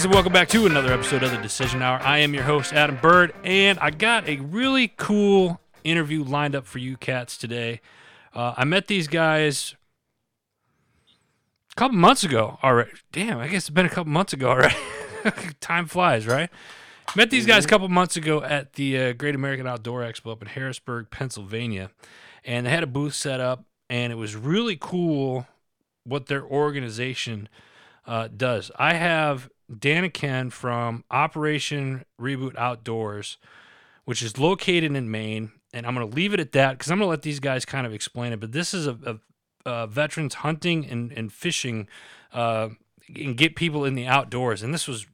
Greetings and welcome back to another episode of the Decision Hour. I am your host, Adam Bird, and I got a really cool interview lined up for you cats today. Uh, I met these guys a couple months ago already. Damn, I guess it's been a couple months ago already. Time flies, right? Met these guys a couple months ago at the uh, Great American Outdoor Expo up in Harrisburg, Pennsylvania, and they had a booth set up, and it was really cool what their organization uh, does. I have Dan and Ken from Operation Reboot Outdoors, which is located in Maine, and I'm going to leave it at that because I'm going to let these guys kind of explain it. But this is a, a, a veterans hunting and, and fishing uh, and get people in the outdoors, and this was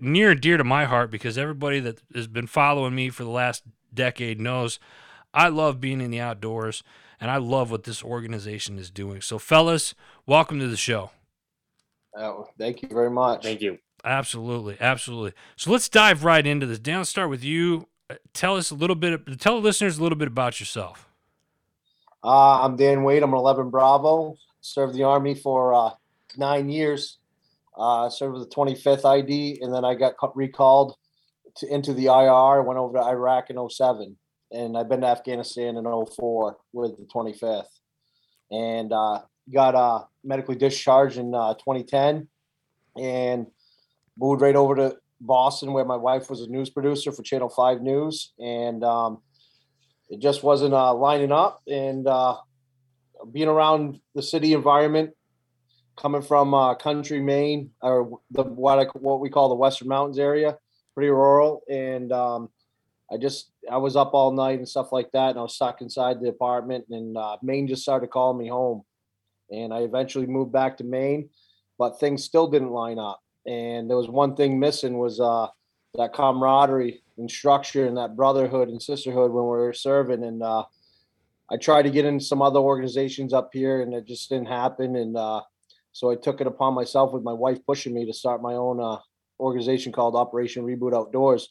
near and dear to my heart because everybody that has been following me for the last decade knows I love being in the outdoors and I love what this organization is doing. So, fellas, welcome to the show. Oh, thank you very much. Thank you. Absolutely, absolutely. So let's dive right into this. Dan, let's start with you. Uh, Tell us a little bit. Tell the listeners a little bit about yourself. Uh, I'm Dan Waite. I'm an 11 Bravo. Served the Army for uh, nine years. Uh, served with the 25th ID, and then I got recalled to, into the IR. Went over to Iraq in 07, and I've been to Afghanistan in 04 with the 25th, and uh, got uh, medically discharged in uh, 2010, and moved right over to Boston, where my wife was a news producer for Channel 5 News, and um, it just wasn't uh, lining up. And uh, being around the city environment, coming from uh, country Maine or the what I, what we call the Western Mountains area, pretty rural, and um, I just I was up all night and stuff like that, and I was stuck inside the apartment, and uh, Maine just started calling me home, and I eventually moved back to Maine, but things still didn't line up, and there was one thing missing was uh, that camaraderie and structure and that brotherhood and sisterhood when we were serving, and uh, I tried to get in some other organizations up here, and it just didn't happen, and uh, so I took it upon myself with my wife pushing me to start my own uh, organization called Operation Reboot Outdoors,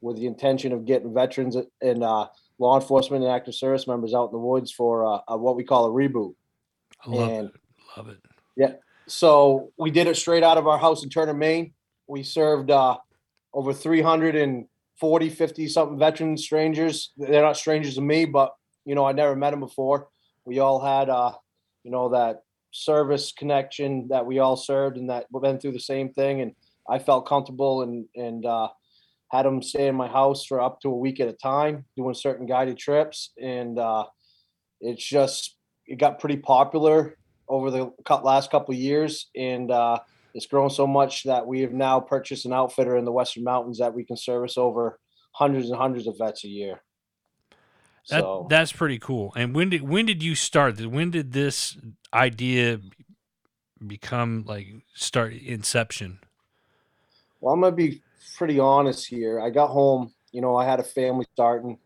with the intention of getting veterans and uh, law enforcement and active service members out in the woods for uh, what we call a reboot. I love And- it. Love it. So we did it straight out of our house in Turner, Maine. We served uh, over 340, 50 something veterans, strangers. They're not strangers to me, but you know, I never met them before. We all had, uh, you know, that service connection that we all served and that we've been through the same thing. And I felt comfortable and, and, uh, had them stay in my house for up to a week at a time, doing certain guided trips. And, uh, it's just, it got pretty popular over the last couple of years, and uh, it's grown so much that we have now purchased an outfitter in the Western Mountains that we can service over hundreds and hundreds of vets a year. That So that's pretty cool. And when did when did you start? When did this idea become like start inception? well, I'm gonna be pretty honest here. I got home, you know, I had a family starting.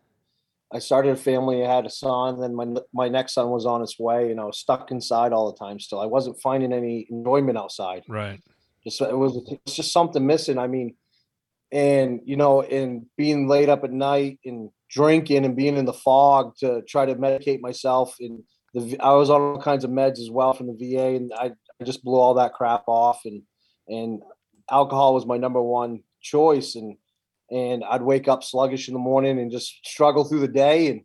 I started a family. I had a son, then my my next son was on its way, and I was stuck inside all the time. Still, I wasn't finding any enjoyment outside. Right. just it was it's just something missing. I mean, and you know, and being laid up at night and drinking and being in the fog to try to medicate myself. And the I was on all kinds of meds as well from the VA, and I, I just blew all that crap off. And and alcohol was my number one choice. And and I'd wake up sluggish in the morning and just struggle through the day. And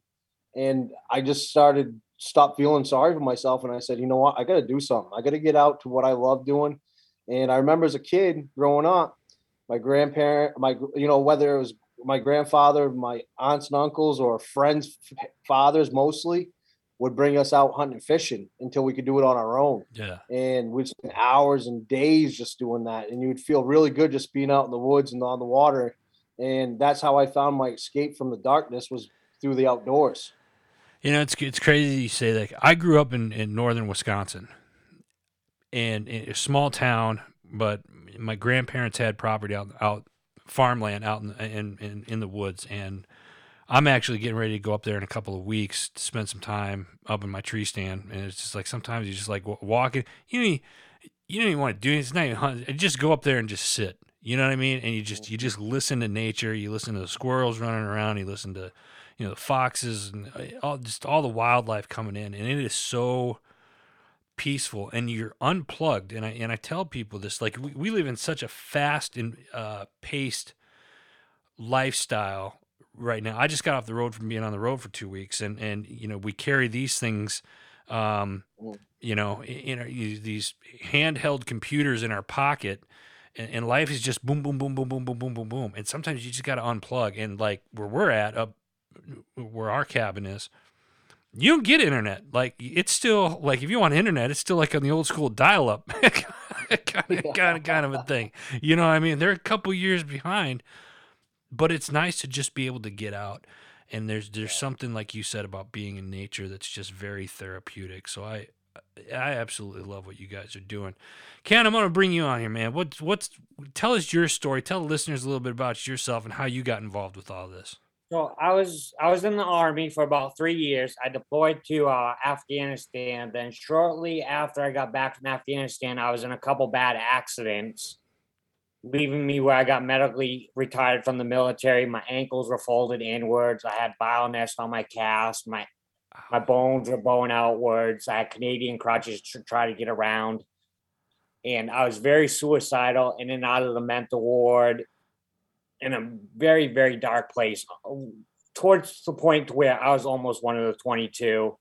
and I just started stop feeling sorry for myself. And I said, you know what, I got to do something. I got to get out to what I love doing. And I remember as a kid growing up, my grandparent, my you know whether it was my grandfather, my aunts and uncles, or friends' fathers mostly, would bring us out hunting and fishing until we could do it on our own. Yeah. And we'd spend hours and days just doing that, and you would feel really good just being out in the woods and on the water. And that's how I found my escape from the darkness was through the outdoors. You know, it's it's crazy you say that. I grew up in, in northern Wisconsin, and in a small town, but my grandparents had property out out farmland out in in in, in the woods, and I'm actually getting ready to go up there in a couple of weeks to spend some time up in my tree stand, and it's just like sometimes you just like walking. You know, you, don't even want to do it. It's not even hunting. Just go up there and just sit. You know what I mean? And you just you just listen to nature. You listen to the squirrels running around. You listen to you know the foxes and uh, all just all the wildlife coming in, and it is so peaceful and you're unplugged and I and I tell people this like we, we live in such a fast and uh, paced lifestyle right now. I just got off the road from being on the road for 2 weeks and and you know we carry these things um Mm. you know in our, these handheld computers in our pocket and, and life is just boom boom boom boom boom boom boom boom boom and sometimes you just got to unplug and like where we're at up where our cabin is you don't get internet. Like it's still like if you want internet, it's still like on the old school dial up kind of kind of kind of a thing. You know what I mean? They're a couple years behind, but it's nice to just be able to get out. And there's there's something like you said about being in nature that's just very therapeutic. So I I absolutely love what you guys are doing. Ken, I'm gonna bring you on here, man. What's what's tell us your story. Tell the listeners a little bit about yourself and how you got involved with all this. So I was I was in the army for about three years. I deployed to uh, Afghanistan. Then shortly after I got back from Afghanistan, I was in a couple bad accidents, leaving me where I got medically retired from the military. My ankles were folded inwards. I had bile nest on my cast. My my bones were bowing outwards. I had Canadian crutches to try to get around. And I was very suicidal in and out of the mental ward in a very, very dark place uh, towards the point where I was almost one of the 22.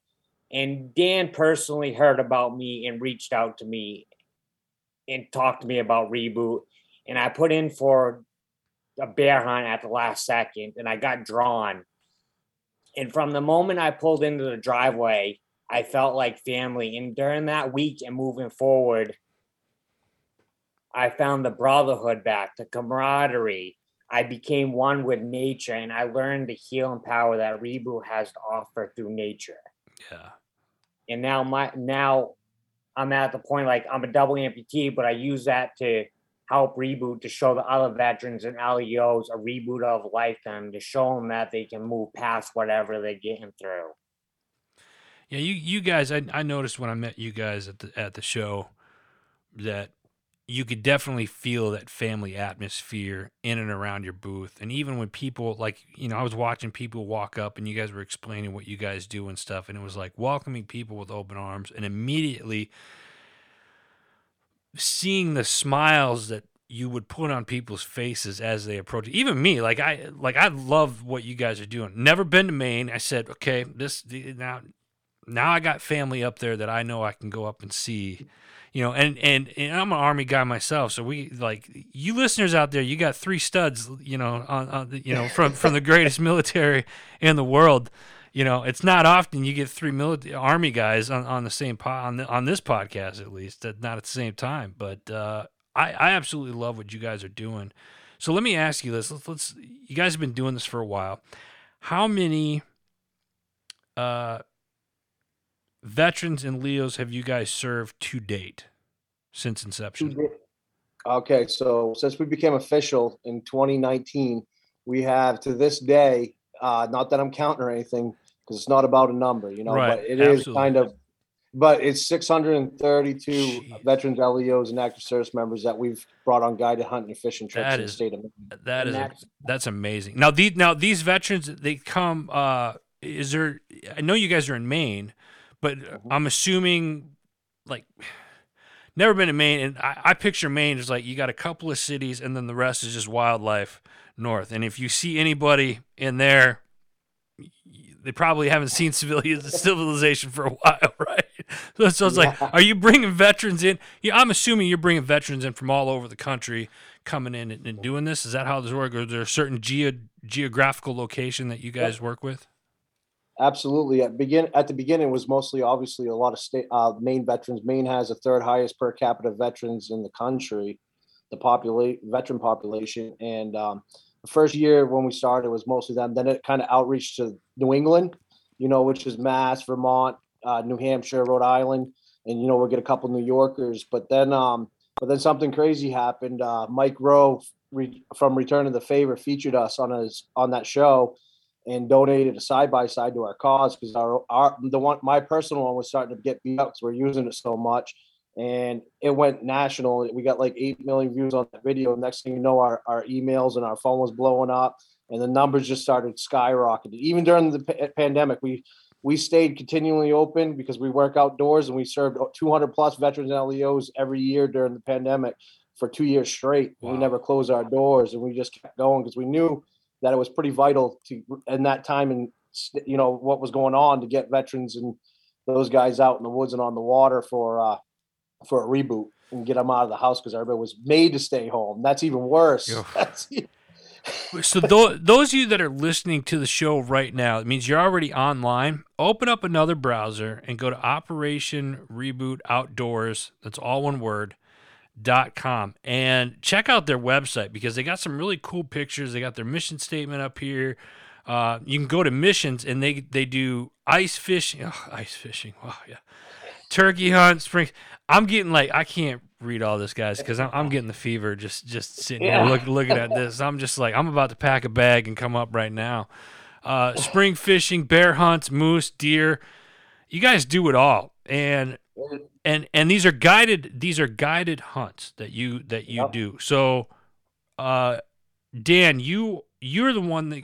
And Dan personally heard about me and reached out to me and talked to me about reboot. And I put in for a bear hunt at the last second and I got drawn. And from the moment I pulled into the driveway, I felt like family. And during that week and moving forward, I found the brotherhood back, the camaraderie. I became one with nature and I learned the healing power that Reboot has to offer through nature. Yeah. And now my now I'm at the point like I'm a double amputee, but I use that to help reboot to show the other veterans and LEOs a reboot of life and to show them that they can move past whatever they're getting through. Yeah, you you guys, I I noticed when I met you guys at the at the show that you could definitely feel that family atmosphere in and around your booth. And even when people like, you know, I was watching people walk up and you guys were explaining what you guys do and stuff, and it was like welcoming people with open arms and immediately seeing the smiles that you would put on people's faces as they approach even me like i like i love what you guys are doing. Never been to maine. I said okay this now now i got family up there that i know i can go up and see you know and and, and i'm an army guy myself so we like you listeners out there you got three studs you know on, on you know from from the greatest military in the world you know it's not often you get three military army guys on, on the same po- on the, on this podcast at least not at the same time but uh I, I absolutely love what you guys are doing. So let me ask you this. Let's, let's you guys have been doing this for a while. How many uh, veterans and LEOs have you guys served to date since inception? Okay, so since we became official in 2019, we have to this day, uh, not that I'm counting or anything, because it's not about a number, you know, Right, but it is absolutely. kind of, but it's 632 Jeez. veterans, LEOs, and active service members that we've brought on guided hunting and fishing trips That in the state of Maine. That a, that's- amazing. Now these now these veterans they come. Uh, is there? I know you guys are in Maine, but I'm assuming like never been to Maine, and I, I picture Maine as like you got a couple of cities, and then the rest is just wildlife north. And if you see anybody in there, y- they probably haven't seen civilians civilization for a while, right? So, so it's like, are you bringing veterans in? Yeah, I'm assuming you're bringing veterans in from all over the country coming in and, and doing this. Is that how this works? Or is there a certain geo, geographical location that you guys work with? Absolutely. At begin at the beginning was mostly obviously a lot of state uh, Maine veterans. Maine has the third highest per capita veterans in the country, the populate veteran population. And um, the first year when we started was mostly them. Then it kind of outreached to New England, you know, which is Mass, Vermont, uh, New Hampshire, Rhode Island, and you know we'll get a couple New Yorkers. But then, um, but then something crazy happened. Uh, Mike Rowe re- from Returning the Favor featured us on his on that show and donated a side by side to our cause because our our the one my personal one was starting to get beat up because we're using it so much, and it went national. We got like eight million views on that video. Next thing you know, our our emails and our phone was blowing up, and the numbers just started skyrocketing. Even during the pa- pandemic, we we stayed continually open because we work outdoors and we served 200 plus veterans and LEOs every year during the pandemic for two years straight. Wow. We never closed our doors and we just kept going because we knew that it was pretty vital to in that time and you know what was going on to get veterans and those guys out in the woods and on the water for uh for a reboot and get them out of the house because everybody was made to stay home. That's even worse. Yeah. That's, So tho- those of you that are listening to the show right now, it means you're already online. Open up another browser and go to Operation Reboot Outdoors. That's all one word. Dot com and check out their website because they got some really cool pictures. They got their mission statement up here. Uh, you can go to missions and they they do ice fishing. Oh, ice fishing. Wow, yeah. Turkey hunt, spring. I'm getting like I can't read all this, guys, because I'm, I'm getting the fever just just sitting Yeah. here look, looking at this. I'm just like I'm about to pack a bag and come up right now. Uh, spring fishing, bear hunts, moose, deer. You guys do it all, and and and these are guided. These are guided hunts that you that you Yep. do. So, uh, Dan, you you're the one that.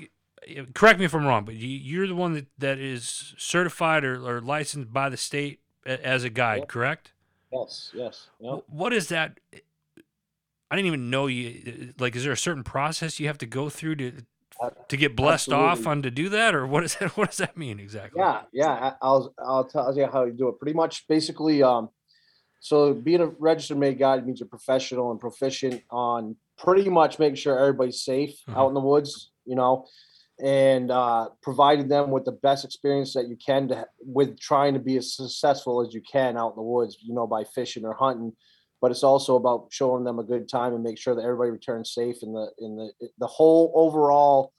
Correct me if I'm wrong, but you, you're the one that, that is certified or, or licensed by the state as a guide, Yep. correct? Yes, yes. Yep. What is that? I didn't even know you. Like, is there a certain process you have to go through to to get blessed off Absolutely. on to do that, or what is that? What does that mean exactly? Yeah, yeah. I'll I'll tell you how you do it. Pretty much, basically, um, so being a registered Maine guide means you're professional and proficient on pretty much making sure everybody's safe Mhm. out in the woods. You know, and uh, providing them with the best experience that you can to with trying to be as successful as you can out in the woods. You know, by fishing or hunting. But it's also about showing them a good time and make sure that everybody returns safe. And the in the the whole overall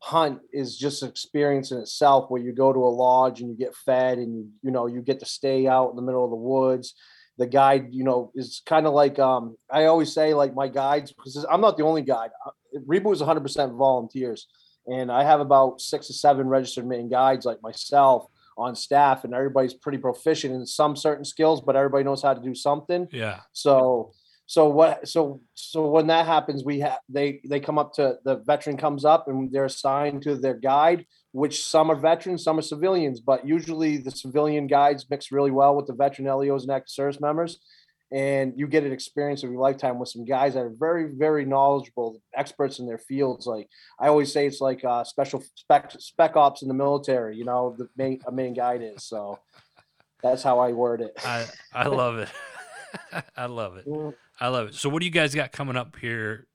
hunt is just an experience in itself where you go to a lodge and you get fed and you you know you get to stay out in the middle of the woods the guide you know is kind of like um i always say like my guides because i'm not the only guide Uh, reboot is 100% volunteers and i have about six or seven registered Maine guides like myself on staff and everybody's pretty proficient in some certain skills but everybody knows how to do something Yeah. so so what so so when that happens, we have they they come up to the veteran comes up and they're assigned to their guide, which some are veterans, some are civilians, but usually the civilian guides mix really well with the veteran LEOs and active service members. And you get an experience of your lifetime with some guys that are very, very knowledgeable, experts in their fields. Like I always say, it's like uh, special spec spec ops in the military. You know, the Maine a Maine guide is. So that's how I word it. I I love it. I love it. I love it. So, what do you guys got coming up here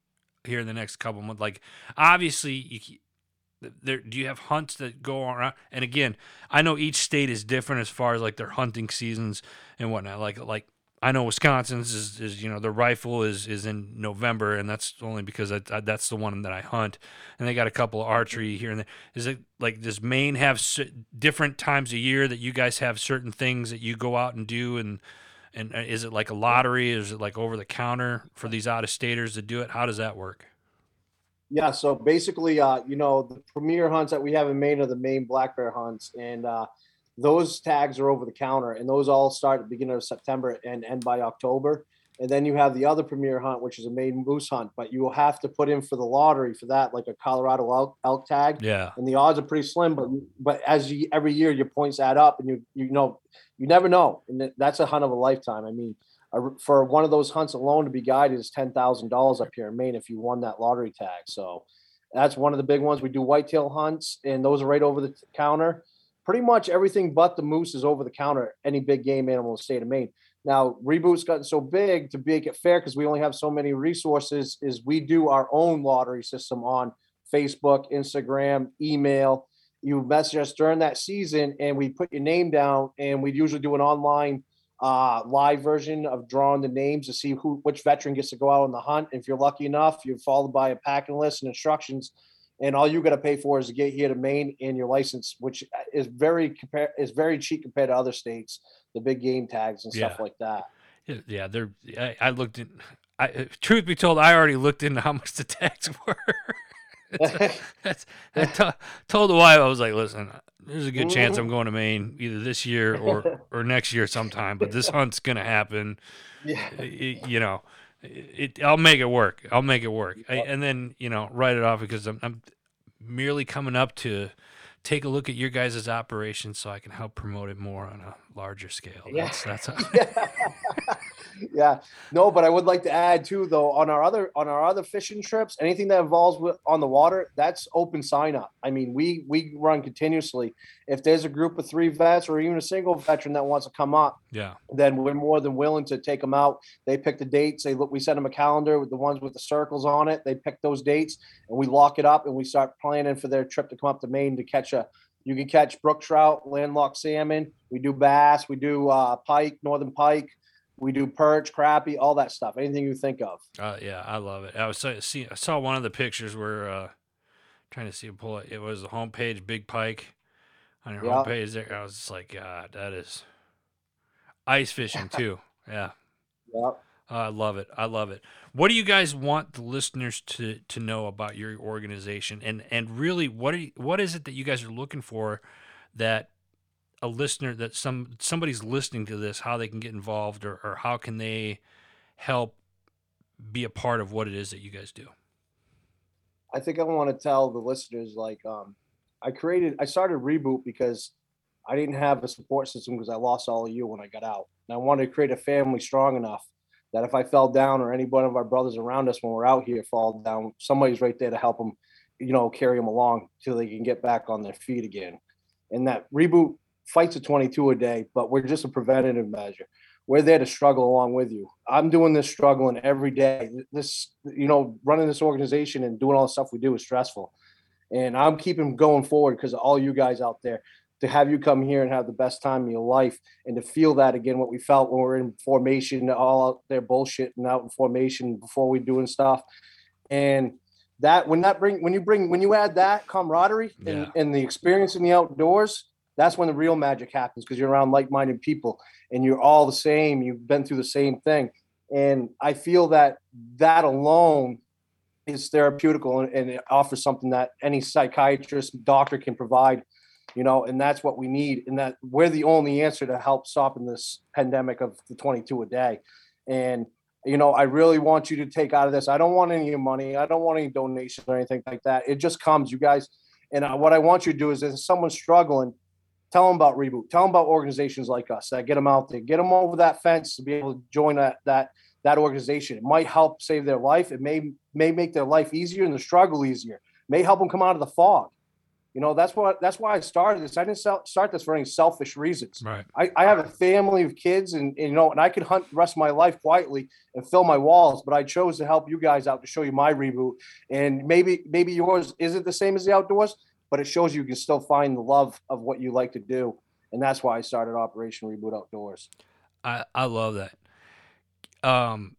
here in the next couple months? Like, obviously, you there. Do you have hunts that go around? And again, I know each state is different as far as like their hunting seasons and whatnot. Like, like I know Wisconsin's is, is you know the rifle is is in November, and that's only because I, I, that's the one that I hunt. And they got a couple of archery here and there. Is it like does Maine have cer- different times a year that you guys have certain things that you go out and do and and uh, is it like a lottery? Is it like over the counter for these out of staters to do it? How does that work? Yeah, so basically, uh, you know, the premier hunts that we have in Maine are the Maine black bear hunts, and uh, those tags are over the counter, and those all start at the beginning of September and end by October. And then you have the other premier hunt, which is a Maine moose hunt, but you will have to put in for the lottery for that, like a Colorado elk, elk tag, Yeah. and the odds are pretty slim. But but as you every year your points add up, and you you know you never know, and that's a hunt of a lifetime. I mean, for one of those hunts alone to be guided is ten thousand dollars up here in Maine if you won that lottery tag. So that's one of the big ones. We do whitetail hunts, and those are right over the counter. Pretty much everything but the moose is over the counter. Any big game animal in the state of Maine. Now reboot's gotten so big to make it fair because we only have so many resources. Is we do our own lottery system on Facebook, Instagram, email. You message us during that season, and we put your name down, and we usually do an online uh, live version of drawing the names to see who which veteran gets to go out on the hunt. If you're lucky enough, you're followed by a packing list and instructions, and all you got to pay for is to get here to Maine and your license, which is very compare is very cheap compared to other states, the big game tags and stuff Yeah. like that. Yeah, Yeah. They're. I, I looked in. I, uh, truth be told, I already looked into how much the tags were. That's, I to- told the wife I was like, "Listen, there's a good chance I'm going to Maine either this year or or next year sometime, but this hunt's gonna happen. yeah. You know, it, I'll make it work. I'll make it work. I, and then you know, write it off because I'm, I'm merely coming up to take a look at your guys' operation so I can help promote it more on a larger scale. Yeah. That's, that's. yeah. No, but I would like to add too, though, on our other on our other fishing trips, anything that involves with on the water, that's open sign up. I mean, we we run continuously. If there's a group of three vets or even a single veteran that wants to come up, yeah. then we're more than willing to take them out. They pick the dates. They look. We send them a calendar with the ones with the circles on it. They pick those dates, and we lock it up, and we start planning for their trip to come up to Maine to catch a. You can catch brook trout, landlocked salmon. We do bass. We do uh, pike, northern pike. We do perch, crappie, all that stuff. Anything you think of. Uh, yeah, I love it. I was so- see, I saw one of the pictures where uh, trying to see a pull it. It was the homepage, Big Pike, on your Yeah. homepage. There, I was just like, God, that is ice fishing too. Yeah, Yep. I love it. I love it. What do you guys want the listeners to to know about your organization, and and really, what are you, what is it that you guys are looking for that a listener that some somebody's listening to this, how they can get involved, or or how can they help be a part of what it is that you guys do? I think I want to tell the listeners like um, I created I started reboot because I didn't have a support system because I lost all of you when I got out. And I wanted to create a family strong enough that if I fell down or any one of our brothers around us when we're out here fall down, somebody's right there to help them, you know, carry them along till they can get back on their feet again. And that reboot fights a 22 a day, but we're just a preventative measure. We're there to struggle along with you. I'm doing this struggling every day. This, you know, running this organization and doing all the stuff we do is stressful. And I'm keeping going forward because of all you guys out there to have you come here and have the best time of your life and to feel that again, what we felt when we are in formation, all out there bullshit and out in formation before we doing stuff. And that when that bring when you bring when you add that camaraderie and, Yeah. and the experience in the outdoors, that's when the real magic happens because you're around like-minded people and you're all the same. You've been through the same thing. And I feel that that alone is therapeutical and, and it offers something that any psychiatrist, doctor can provide, you know, and that's what we need. And that we're the only answer to help stopping this pandemic of the 22 a day. And, you know, I really want you to take out of this. I don't want any money. I don't want any donations or anything like that. It just comes, you guys. And uh, what I want you to do is if someone's struggling, tell them about reboot. Tell them about organizations like us that get them out there. Get them over that fence to be able to join that that that organization. It might help save their life. It may may make their life easier and the struggle easier. May help them come out of the fog. You know that's what that's why i started this. I didn't sell, start this for any selfish reasons. Right. I, I have a family of kids and, and, you know and i could hunt the rest of my life quietly and fill my walls but i chose to help you guys out to show you my reboot. And maybe maybe yours isn't the same as the outdoors but it shows you can still find the love of what you like to do and that's why i started operation reboot outdoors I I love that. Um,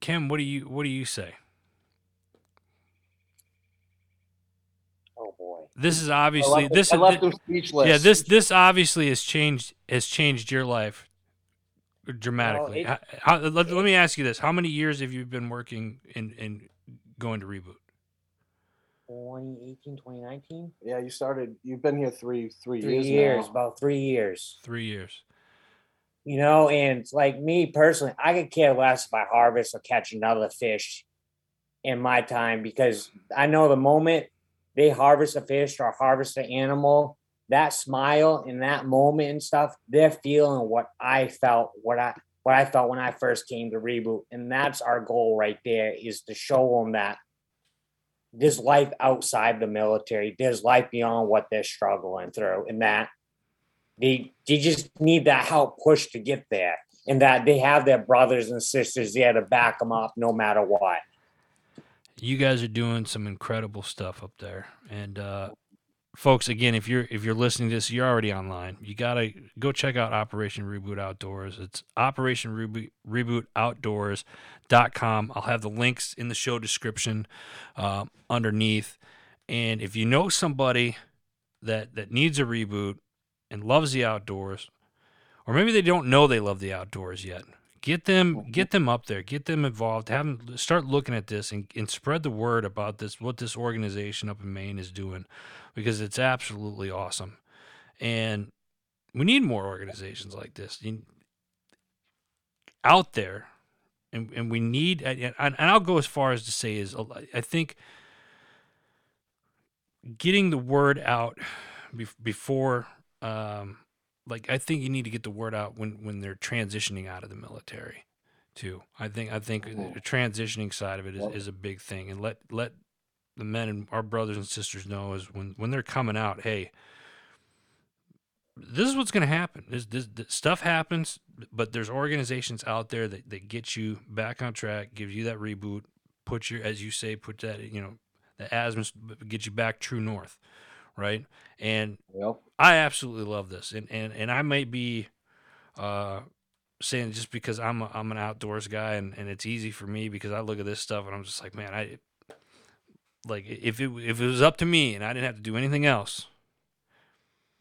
Ken, what do you what do you say? Oh boy. This is I obviously left, this I left them speechless yeah this this obviously has changed has changed your life dramatically. it- How- how- let, let me ask you this: How many years have you been working in in going to reboot? 2018, 2019? yeah you started you've been here three three, Three years, years, now. about three years. Three years. You know, and like me personally, I could care less if I harvest or catch another fish in my time because I know the moment they harvest a fish or harvest an animal, that smile in that moment and stuff, they're feeling what I felt, what I what I felt when I first came to reboot. And that's our goal right there is to show them that there's life outside the military, there's life beyond what they're struggling through, and that they they just need that help push to get there, and that they have their brothers and sisters there to back them up no matter what. you guys are doing some incredible stuff up there and uh folks again if you're if you're listening to this you're already online. You gotta go check out operation reboot outdoors. It's operation reboot reboot outdoors.com i'll have the links in the show description uh, underneath. And if you know somebody that that needs a reboot and loves the outdoors or maybe they don't know they love the outdoors yet get them get them up there. Get them involved. Have them start looking at this and, and spread the word about this what this organization up in maine is doing because it's absolutely awesome. And we need more organizations like this. You- out there and, and we need and, and i'll go as far as to say is i think getting the word out before um like I think you need to get the word out when when they're transitioning out of the military too. I think I think the transitioning side of it is, is a big thing and let let the men and our brothers and sisters know is when when they're coming out, hey, this is what's going to happen. This, this, this stuff happens, but there's organizations out there that, that get you back on track, gives you that reboot, put your, as you say, put that, you know, the azimuth, get you back true north, right? And Yep. I absolutely love this, and and and I may be uh, saying just because I'm a, I'm an outdoors guy, and, and it's easy for me because I look at this stuff and I'm just like, man, I like if it if it was up to me and I didn't have to do anything else,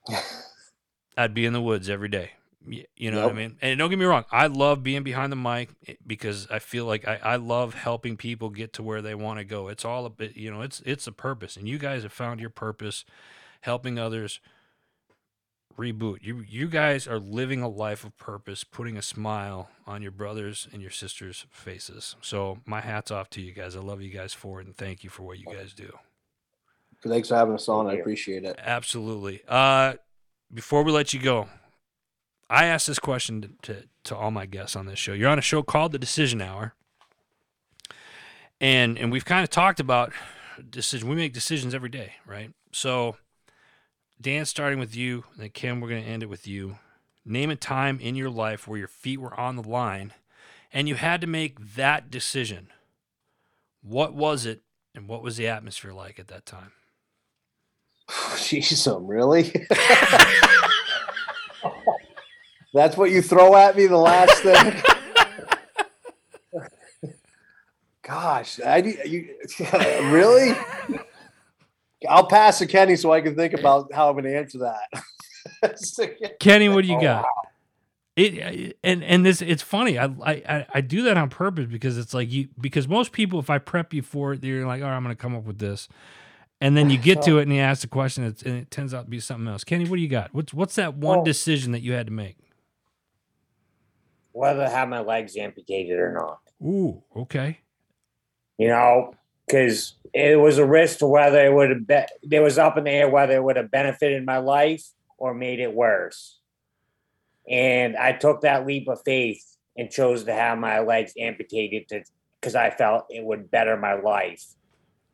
I'd be in the woods every day. You know what I mean? And don't get me wrong, I love being behind the mic eh, because I feel like I, I love helping people get to where they want to go. It's all a bit, you know, it's it's a purpose, and you guys have found your purpose, helping others reboot. You you guys are living a life of purpose, putting a smile on your brothers and your sisters' faces. So my hats off to you guys. I love you guys for it, and thank you for what you guys do. Thanks for having us on. I appreciate it. Absolutely. Uh, before we let you go, I asked this question to, to, to all my guests on this show. You're on a show called The Decision Hour, and and we've kind of talked about decision. We make decisions every day, right? So, Dan, starting with you, and then Ken, we're going to end it with you. Name a time in your life where your feet were on the line, and you had to make that decision. What was it, and what was the atmosphere like at that time? Jeez, um, really? That's what you throw at me, the last thing. Gosh, I you really? I'll pass to Kenny so I can think about how I'm going to answer that. Kenny, what do you Oh, got? It and and this it's funny. I, I I do that on purpose because it's like you because most people if I prep you for it, you're like, all right, I'm gonna come up with this, and then you get to it and you ask the question, and it turns out to be something else. Kenny, what do you got? What's what's that one Well- decision that you had to make? Whether to have my legs amputated or not. Ooh, okay, you know, because it was a risk to whether it would have been, it was up in the air whether it would have benefited my life or made it worse. And I took that leap of faith and chose to have my legs amputated to because I felt it would better my life.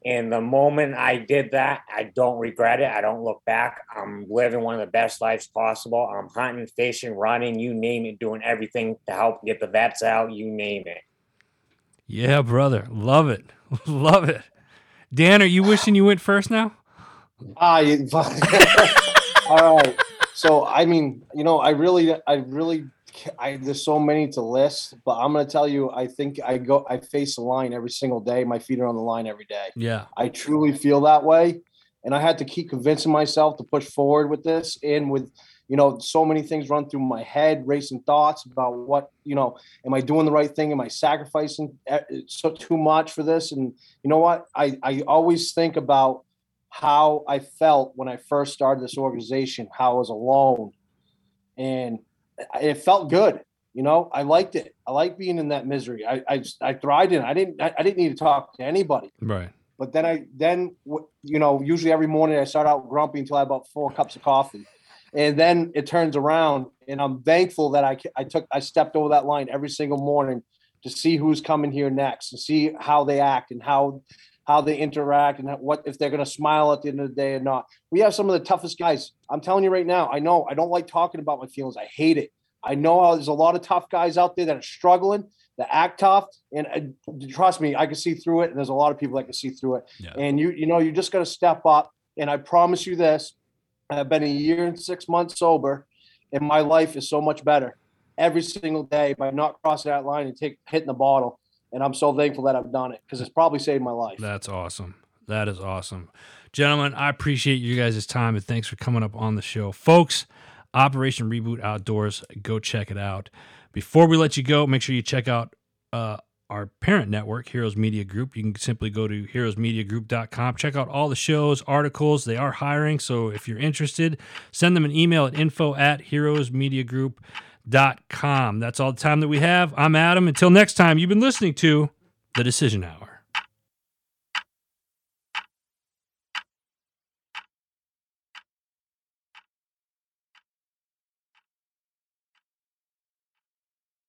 And the moment I did that, I don't regret it. I don't look back. I'm living one of the best lives possible. I'm hunting, fishing, running, you name it, doing everything to help get the vets out, you name it. yeah, brother, love it, love it. Dan, are you wishing you went first now? Ah, all right. So, I mean, you know, I really, I really, I there's so many to list, but I'm going to tell you, I think I go, I face the line every single day. My feet are on the line every day. Yeah, I truly feel that way. And I had to keep convincing myself to push forward with this and with, you know, so many things run through my head, racing thoughts about what, you know, am I doing the right thing? Am I sacrificing eh, so too much for this? And you know what? I, I always think about how I felt when I first started this organization, how I was alone. And it felt good. You know, I liked it. I like being in that misery. I, I, I thrived in it. I didn't, I, I didn't need to talk to anybody. right. But then I then you know usually every morning I start out grumpy until I have about four cups of coffee, and then it turns around and I'm thankful that I I took I stepped over that line every single morning to see who's coming here next and see how they act and how how they interact and what if they're going to smile at the end of the day or not. We have some of the toughest guys. I'm telling you right now. I know I don't like talking about my feelings. I hate it. I know how there's a lot of tough guys out there that are struggling, that act tough, and uh, trust me, I can see through it. And there's a lot of people that can see through it. Yeah. And you, you know, you just got to step up. And I promise you this: I've been a year and six months sober, and my life is so much better every single day by not crossing that line and take hitting the bottle. And I'm so thankful that I've done it because it's probably saved my life. That's awesome. That is awesome. Gentlemen, I appreciate you guys' time and thanks for coming up on the show. Folks, Operation Reboot Outdoors, go check it out. Before we let you go, make sure you check out uh, our parent network, Heroes Media Group. You can simply go to heroesmediagroup.com. Check out all the shows, articles. They are hiring. So if you're interested, send them an email at info at heroesmediagroup.com. That's all the time that we have. I'm Adam. Until next time, you've been listening to The Decision Hour.